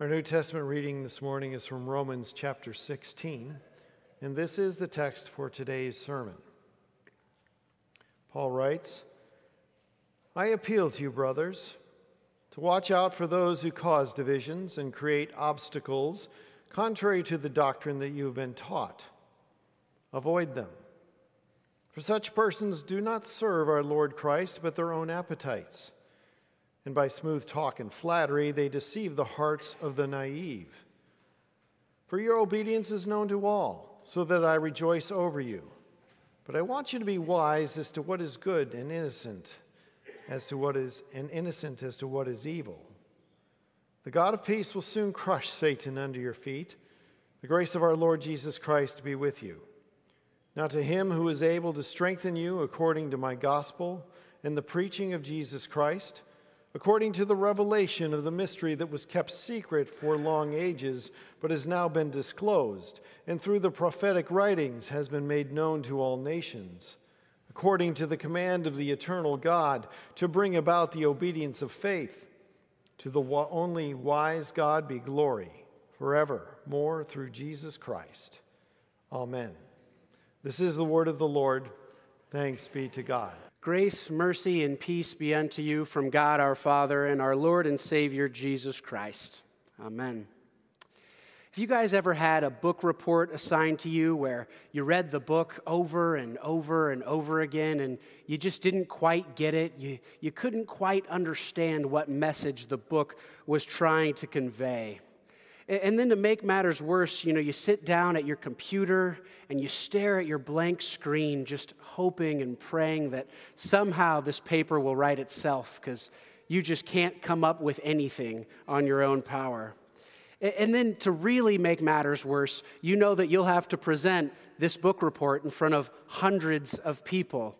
Our New Testament reading this morning is from Romans chapter 16, and this is the text for today's sermon. Paul writes, I appeal to you, brothers, to watch out for those who cause divisions and create obstacles contrary to the doctrine that you have been taught. Avoid them. For such persons do not serve our Lord Christ, but their own appetites and by smooth talk and flattery they deceive the hearts of the naive. For your obedience is known to all, so that I rejoice over you. But I want you to be wise as to what is good and innocent, as to what is and innocent as to what is evil. The God of peace will soon crush Satan under your feet. The grace of our Lord Jesus Christ be with you. Now to him who is able to strengthen you according to my gospel and the preaching of Jesus Christ, according to the revelation of the mystery that was kept secret for long ages, but has now been disclosed, and through the prophetic writings has been made known to all nations, according to the command of the eternal God, to bring about the obedience of faith. To the only wise God be glory forever, more through Jesus Christ. Amen. This is the word of the Lord. Thanks be to God. Grace, mercy, and peace be unto you from God our Father and our Lord and Savior Jesus Christ. Amen. Have you guys ever had a book report assigned to you where you read the book over and over and over again and you just didn't quite get it? You, you couldn't quite understand what message the book was trying to convey. And then to make matters worse, you know, you sit down at your computer and you stare at your blank screen, just hoping and praying that somehow this paper will write itself because you just can't come up with anything on your own power. And then to really make matters worse, you know that you'll have to present this book report in front of hundreds of people.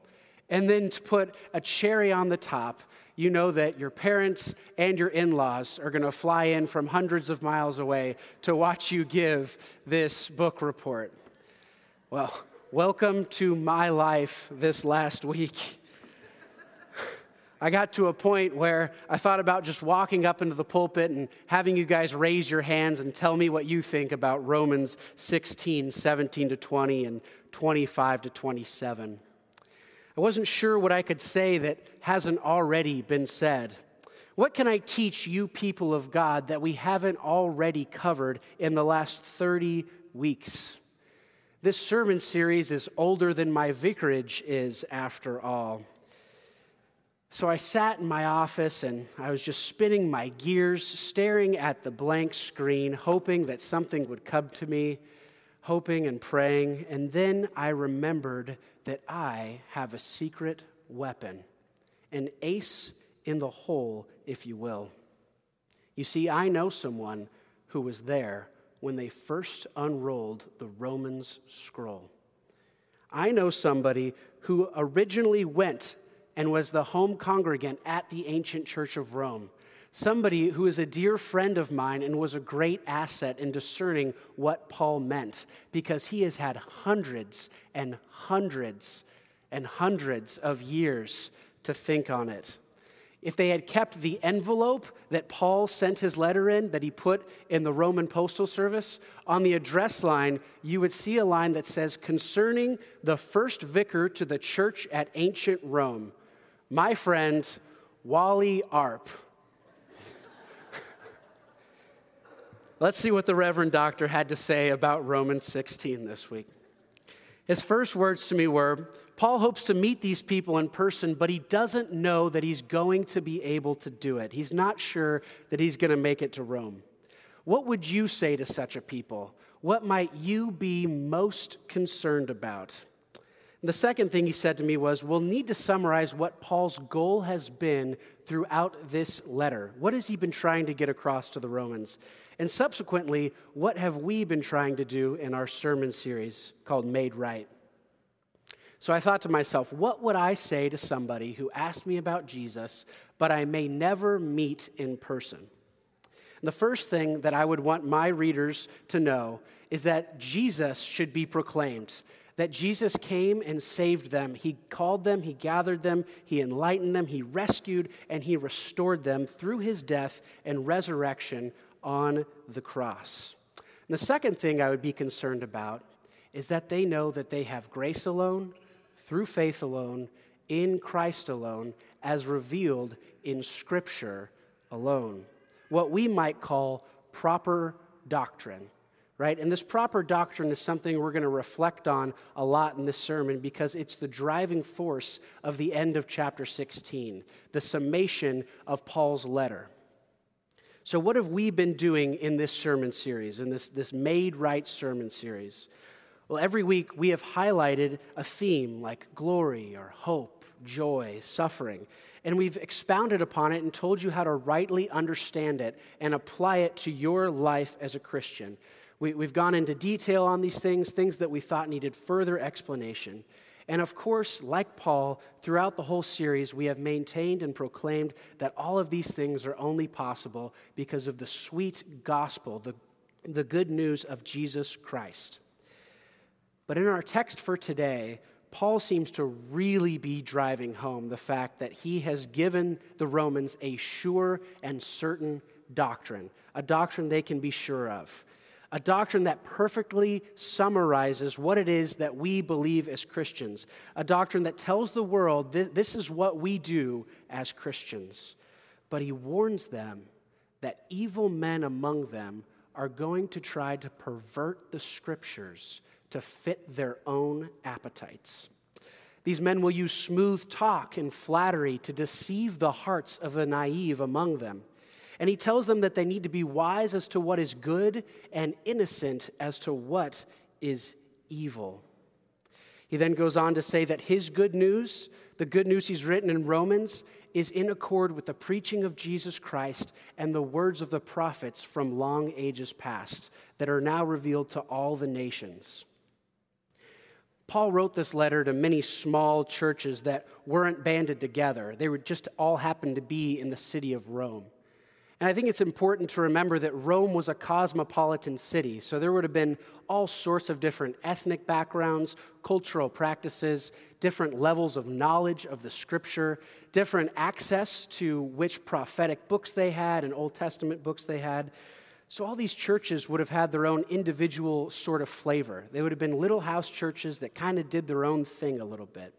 And then to put a cherry on the top, you know that your parents and your in laws are going to fly in from hundreds of miles away to watch you give this book report. Well, welcome to my life this last week. I got to a point where I thought about just walking up into the pulpit and having you guys raise your hands and tell me what you think about Romans 16, 17 to 20, and 25 to 27. I wasn't sure what I could say that hasn't already been said. What can I teach you, people of God, that we haven't already covered in the last 30 weeks? This sermon series is older than my vicarage is, after all. So I sat in my office and I was just spinning my gears, staring at the blank screen, hoping that something would come to me, hoping and praying. And then I remembered that I have a secret weapon, an ace in the hole, if you will. You see, I know someone who was there when they first unrolled the Romans scroll. I know somebody who originally went and was the home congregant at the ancient church of Rome. Somebody who is a dear friend of mine and was a great asset in discerning what Paul meant because he has had hundreds and hundreds and hundreds of years to think on it. If they had kept the envelope that Paul sent his letter in, that he put in the Roman Postal Service, on the address line, you would see a line that says, Concerning the first vicar to the church at ancient Rome, my friend, Wally Arp. Let's see what the Reverend Doctor had to say about Romans 16 this week. His first words to me were Paul hopes to meet these people in person, but he doesn't know that he's going to be able to do it. He's not sure that he's going to make it to Rome. What would you say to such a people? What might you be most concerned about? The second thing he said to me was, We'll need to summarize what Paul's goal has been throughout this letter. What has he been trying to get across to the Romans? And subsequently, what have we been trying to do in our sermon series called Made Right? So I thought to myself, what would I say to somebody who asked me about Jesus, but I may never meet in person? And the first thing that I would want my readers to know is that Jesus should be proclaimed that Jesus came and saved them. He called them, He gathered them, He enlightened them, He rescued, and He restored them through His death and resurrection on the cross. And the second thing I would be concerned about is that they know that they have grace alone, through faith alone, in Christ alone, as revealed in Scripture alone. What we might call proper doctrine, right? And this proper doctrine is something we're going to reflect on a lot in this sermon because it's the driving force of the end of chapter 16, the summation of Paul's letter. So, what have we been doing in this sermon series, in this, this Made Right sermon series? Well, every week we have highlighted a theme like glory or hope, joy, suffering, and we've expounded upon it and told you how to rightly understand it and apply it to your life as a Christian. We, have gone into detail on these things, things that we thought needed further explanation. And of course, like Paul, throughout the whole series, we have maintained and proclaimed that all of these things are only possible because of the sweet gospel, the, the good news of Jesus Christ. But in our text for today, Paul seems to really be driving home the fact that he has given the Romans a sure and certain doctrine, a doctrine they can be sure of, a doctrine that perfectly summarizes what it is that we believe as Christians, a doctrine that tells the world this, is what we do as Christians. But he warns them that evil men among them are going to try to pervert the scriptures to fit their own appetites. These men will use smooth talk and flattery to deceive the hearts of the naive among them. And he tells them that they need to be wise as to what is good and innocent as to what is evil. He then goes on to say that his good news, the good news he's written in Romans, is in accord with the preaching of Jesus Christ and the words of the prophets from long ages past that are now revealed to all the nations. Paul wrote this letter to many small churches that weren't banded together. They would just all happen to be in the city of Rome. And I think it's important to remember that Rome was a cosmopolitan city. So there would have been all sorts of different ethnic backgrounds, cultural practices, different levels of knowledge of the scripture, different access to which prophetic books they had and Old Testament books they had. So, all these churches would have had their own individual sort of flavor. They would have been little house churches that kind of did their own thing a little bit.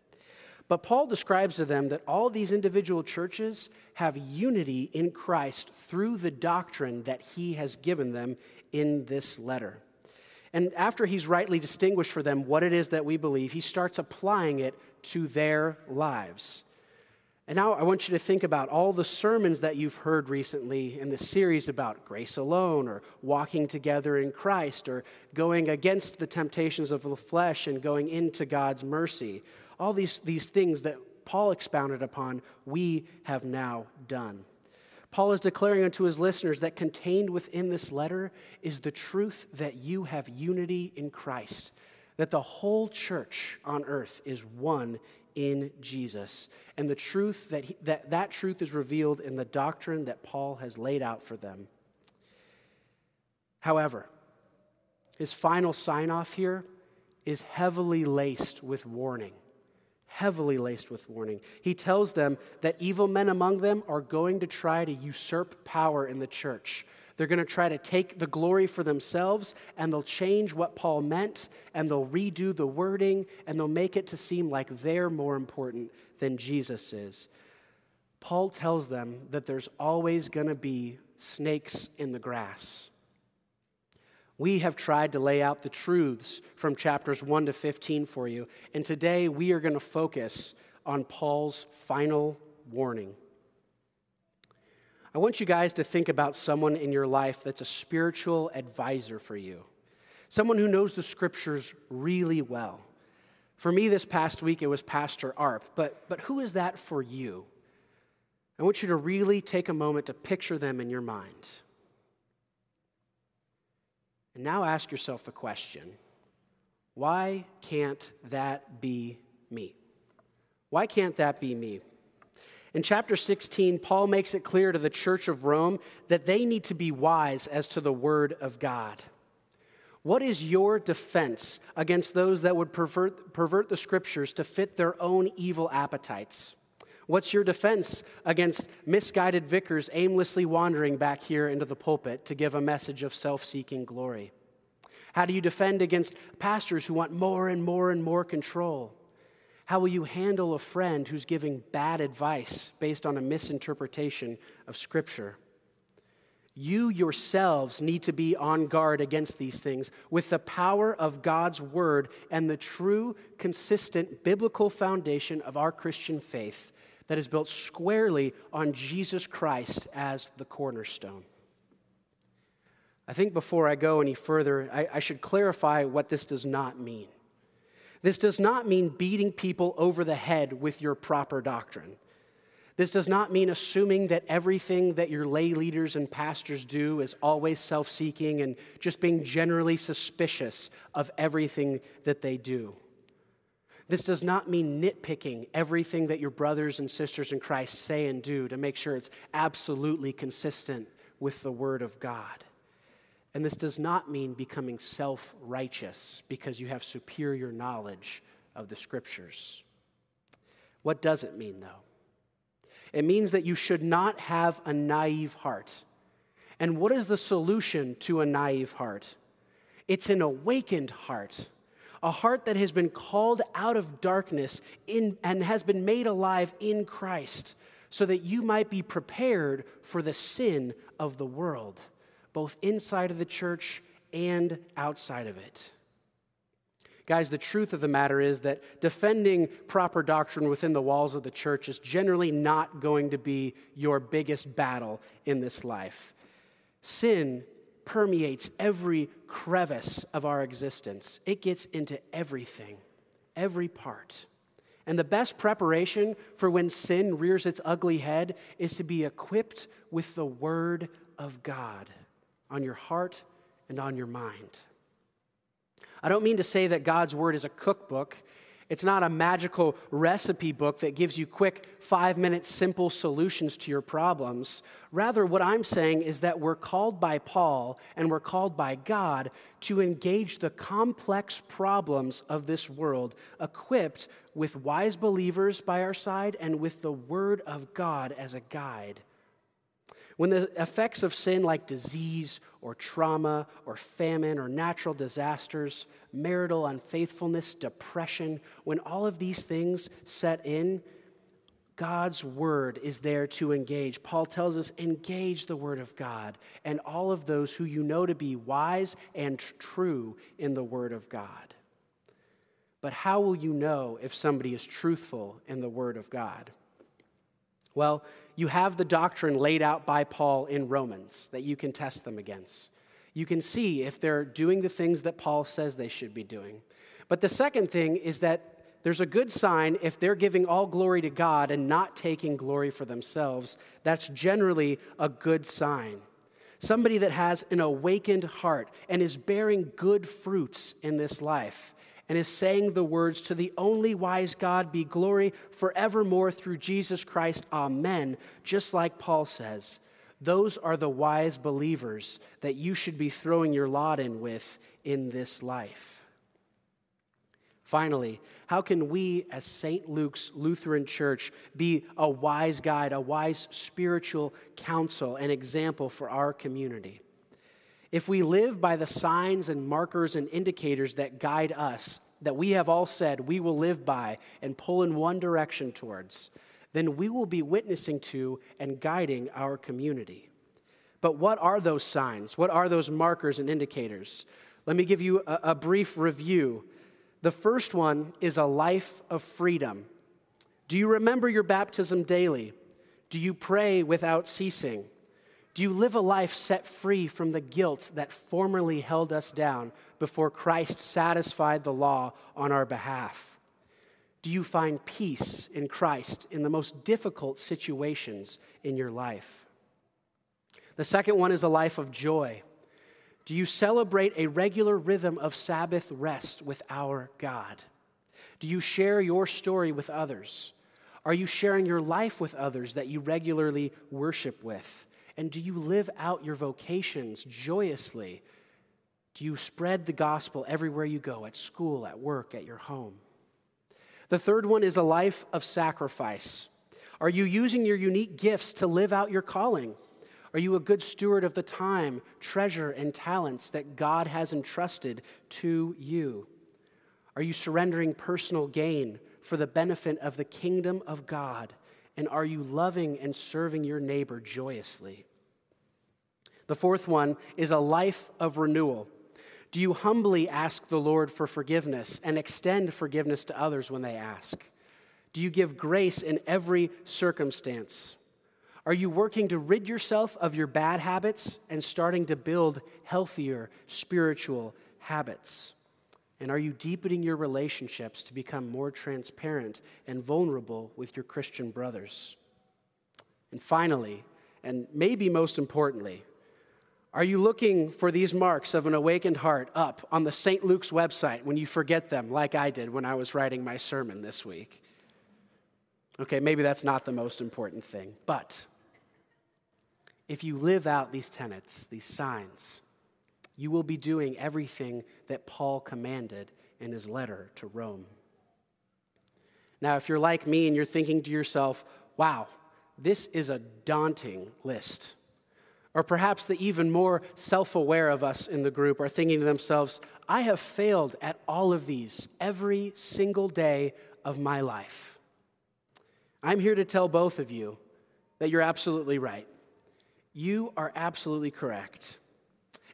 But Paul describes to them that all these individual churches have unity in Christ through the doctrine that he has given them in this letter. And after he's rightly distinguished for them what it is that we believe, he starts applying it to their lives. And now I want you to think about all the sermons that you've heard recently in the series about grace alone, or walking together in Christ, or going against the temptations of the flesh and going into God's mercy. All these, these things that Paul expounded upon, we have now done. Paul is declaring unto his listeners that contained within this letter is the truth that you have unity in Christ, that the whole church on earth is one in Jesus. And the truth that, he, that that truth is revealed in the doctrine that Paul has laid out for them. However, his final sign off here is heavily laced with warning. Heavily laced with warning. He tells them that evil men among them are going to try to usurp power in the church. They're going to try to take the glory for themselves and they'll change what Paul meant and they'll redo the wording and they'll make it to seem like they're more important than Jesus is. Paul tells them that there's always going to be snakes in the grass. We have tried to lay out the truths from chapters 1 to 15 for you, and today we are going to focus on Paul's final warning. I want you guys to think about someone in your life that's a spiritual advisor for you, someone who knows the scriptures really well. For me, this past week, it was Pastor Arp, but, but who is that for you? I want you to really take a moment to picture them in your mind. And now ask yourself the question why can't that be me? Why can't that be me? In chapter 16, Paul makes it clear to the church of Rome that they need to be wise as to the word of God. What is your defense against those that would pervert, pervert the scriptures to fit their own evil appetites? What's your defense against misguided vicars aimlessly wandering back here into the pulpit to give a message of self seeking glory? How do you defend against pastors who want more and more and more control? How will you handle a friend who's giving bad advice based on a misinterpretation of Scripture? You yourselves need to be on guard against these things with the power of God's Word and the true, consistent biblical foundation of our Christian faith that is built squarely on Jesus Christ as the cornerstone. I think before I go any further, I, I should clarify what this does not mean. This does not mean beating people over the head with your proper doctrine. This does not mean assuming that everything that your lay leaders and pastors do is always self seeking and just being generally suspicious of everything that they do. This does not mean nitpicking everything that your brothers and sisters in Christ say and do to make sure it's absolutely consistent with the Word of God. And this does not mean becoming self righteous because you have superior knowledge of the scriptures. What does it mean, though? It means that you should not have a naive heart. And what is the solution to a naive heart? It's an awakened heart, a heart that has been called out of darkness in, and has been made alive in Christ, so that you might be prepared for the sin of the world both inside of the church and outside of it. Guys, the truth of the matter is that defending proper doctrine within the walls of the church is generally not going to be your biggest battle in this life. Sin permeates every crevice of our existence, it gets into everything, every part. And the best preparation for when sin rears its ugly head is to be equipped with the Word of God on your heart and on your mind. I don't mean to say that God's Word is a cookbook. It's not a magical recipe book that gives you quick, five minute, simple solutions to your problems. Rather, what I'm saying is that we're called by Paul and we're called by God to engage the complex problems of this world, equipped with wise believers by our side and with the Word of God as a guide. When the effects of sin, like disease or trauma or famine or natural disasters, marital unfaithfulness, depression, when all of these things set in, God's word is there to engage. Paul tells us, engage the word of God and all of those who you know to be wise and true in the word of God. But how will you know if somebody is truthful in the word of God? Well, you have the doctrine laid out by Paul in Romans that you can test them against. You can see if they're doing the things that Paul says they should be doing. But the second thing is that there's a good sign if they're giving all glory to God and not taking glory for themselves. That's generally a good sign. Somebody that has an awakened heart and is bearing good fruits in this life and is saying the words, To the only wise God be glory forevermore through Jesus Christ. Amen. Just like Paul says, those are the wise believers that you should be throwing your lot in with in this life. Finally, how can we, as St. Luke's Lutheran Church, be a wise guide, a wise spiritual counsel, and example for our community? If we live by the signs and markers and indicators that guide us, that we have all said we will live by and pull in one direction towards, then we will be witnessing to and guiding our community. But what are those signs? What are those markers and indicators? Let me give you a, a brief review. The first one is a life of freedom. Do you remember your baptism daily? Do you pray without ceasing? Do you live a life set free from the guilt that formerly held us down before Christ satisfied the law on our behalf? Do you find peace in Christ in the most difficult situations in your life? The second one is a life of joy. Do you celebrate a regular rhythm of Sabbath rest with our God? Do you share your story with others? Are you sharing your life with others that you regularly worship with? And do you live out your vocations joyously? Do you spread the gospel everywhere you go, at school, at work, at your home? The third one is a life of sacrifice. Are you using your unique gifts to live out your calling? Are you a good steward of the time, treasure, and talents that God has entrusted to you? Are you surrendering personal gain for the benefit of the kingdom of God? And are you loving and serving your neighbor joyously? The fourth one is a life of renewal. Do you humbly ask the Lord for forgiveness and extend forgiveness to others when they ask? Do you give grace in every circumstance? Are you working to rid yourself of your bad habits and starting to build healthier spiritual habits? And are you deepening your relationships to become more transparent and vulnerable with your Christian brothers? And finally, and maybe most importantly, are you looking for these marks of an awakened heart up on the St. Luke's website when you forget them, like I did when I was writing my sermon this week? Okay, maybe that's not the most important thing, but if you live out these tenets, these signs, you will be doing everything that Paul commanded in his letter to Rome. Now, if you're like me and you're thinking to yourself, wow, this is a daunting list. Or perhaps the even more self aware of us in the group are thinking to themselves, I have failed at all of these every single day of my life. I'm here to tell both of you that you're absolutely right. You are absolutely correct.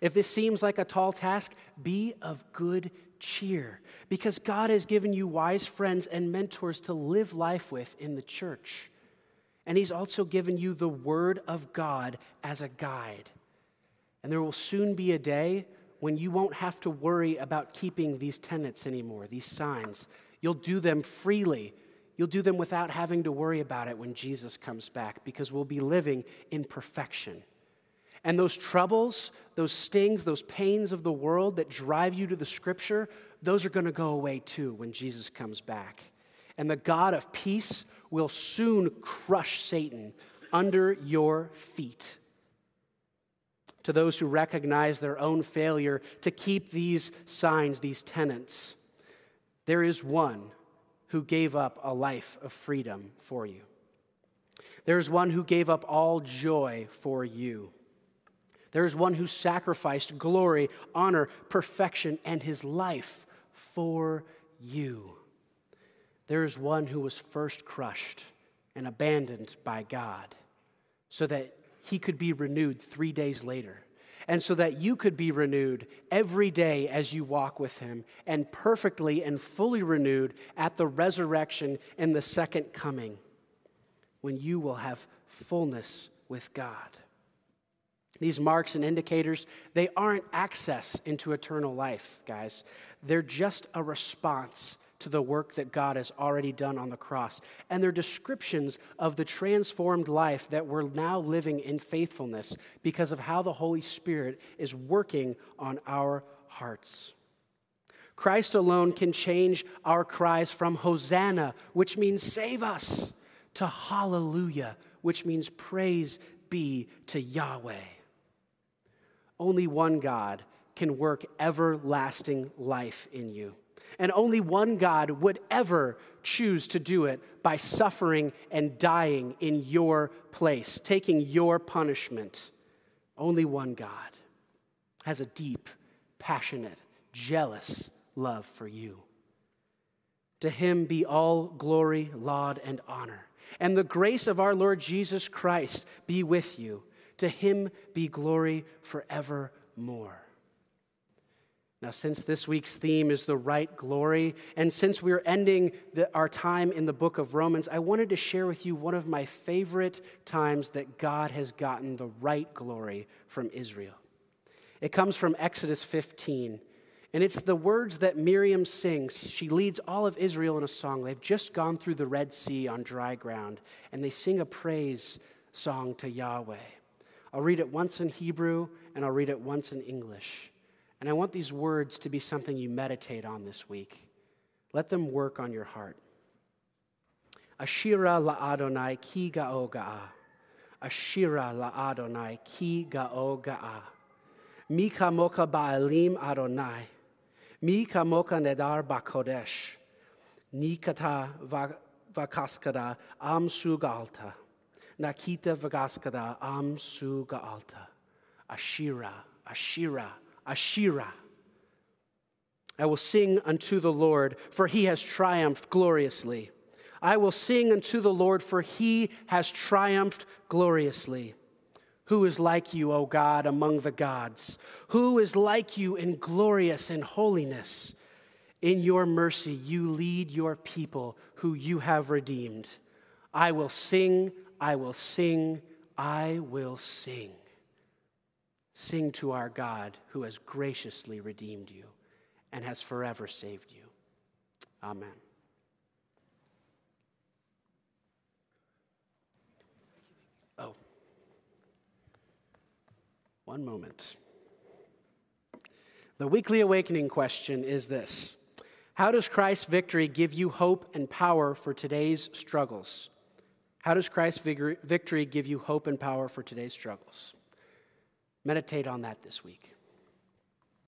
If this seems like a tall task, be of good cheer because God has given you wise friends and mentors to live life with in the church. And He's also given you the Word of God as a guide. And there will soon be a day when you won't have to worry about keeping these tenets anymore, these signs. You'll do them freely You'll do them without having to worry about it when Jesus comes back because we'll be living in perfection. And those troubles, those stings, those pains of the world that drive you to the scripture, those are going to go away too when Jesus comes back. And the God of peace will soon crush Satan under your feet. To those who recognize their own failure to keep these signs, these tenets, there is one who gave up a life of freedom for you. There is one who gave up all joy for you. There is one who sacrificed glory, honor, perfection, and his life for you. There is one who was first crushed and abandoned by God so that he could be renewed three days later and so that you could be renewed every day as you walk with Him, and perfectly and fully renewed at the resurrection and the second coming, when you will have fullness with God. These marks and indicators, they aren't access into eternal life, guys. They're just a response to the work that God has already done on the cross. And they're descriptions of the transformed life that we're now living in faithfulness because of how the Holy Spirit is working on our hearts. Christ alone can change our cries from Hosanna, which means save us, to Hallelujah, which means praise be to Yahweh. Only one God can work everlasting life in you. And only one God would ever choose to do it by suffering and dying in your place, taking your punishment. Only one God has a deep, passionate, jealous love for you. To him be all glory, laud, and honor. And the grace of our Lord Jesus Christ be with you. To him be glory forevermore. Now, since this week's theme is the right glory, and since we're ending the, our time in the book of Romans, I wanted to share with you one of my favorite times that God has gotten the right glory from Israel. It comes from Exodus 15, and it's the words that Miriam sings. She leads all of Israel in a song. They've just gone through the Red Sea on dry ground, and they sing a praise song to Yahweh. I'll read it once in Hebrew, and I'll read it once in English. And I want these words to be something you meditate on this week. Let them work on your heart. Ashira la Adonai ki ga'o ga'a. Ashira la Adonai ki ga'o ga'a. Mi kamoka ba'alim Adonai. Mi kamoka nedar ba'kodesh. Ni kata vakaskada am sugalta. Nakita vagaskada am sugalta. Ashira, Ashira, Ashira. I will sing unto the Lord, for he has triumphed gloriously. I will sing unto the Lord, for he has triumphed gloriously. Who is like you, O God, among the gods? Who is like you in glorious in holiness? In your mercy, you lead your people who you have redeemed. I will sing, I will sing, I will sing. Sing to our God who has graciously redeemed you and has forever saved you. Amen. Oh, one moment. The weekly awakening question is this How does Christ's victory give you hope and power for today's struggles? How does Christ's victory give you hope and power for today's struggles? Meditate on that this week.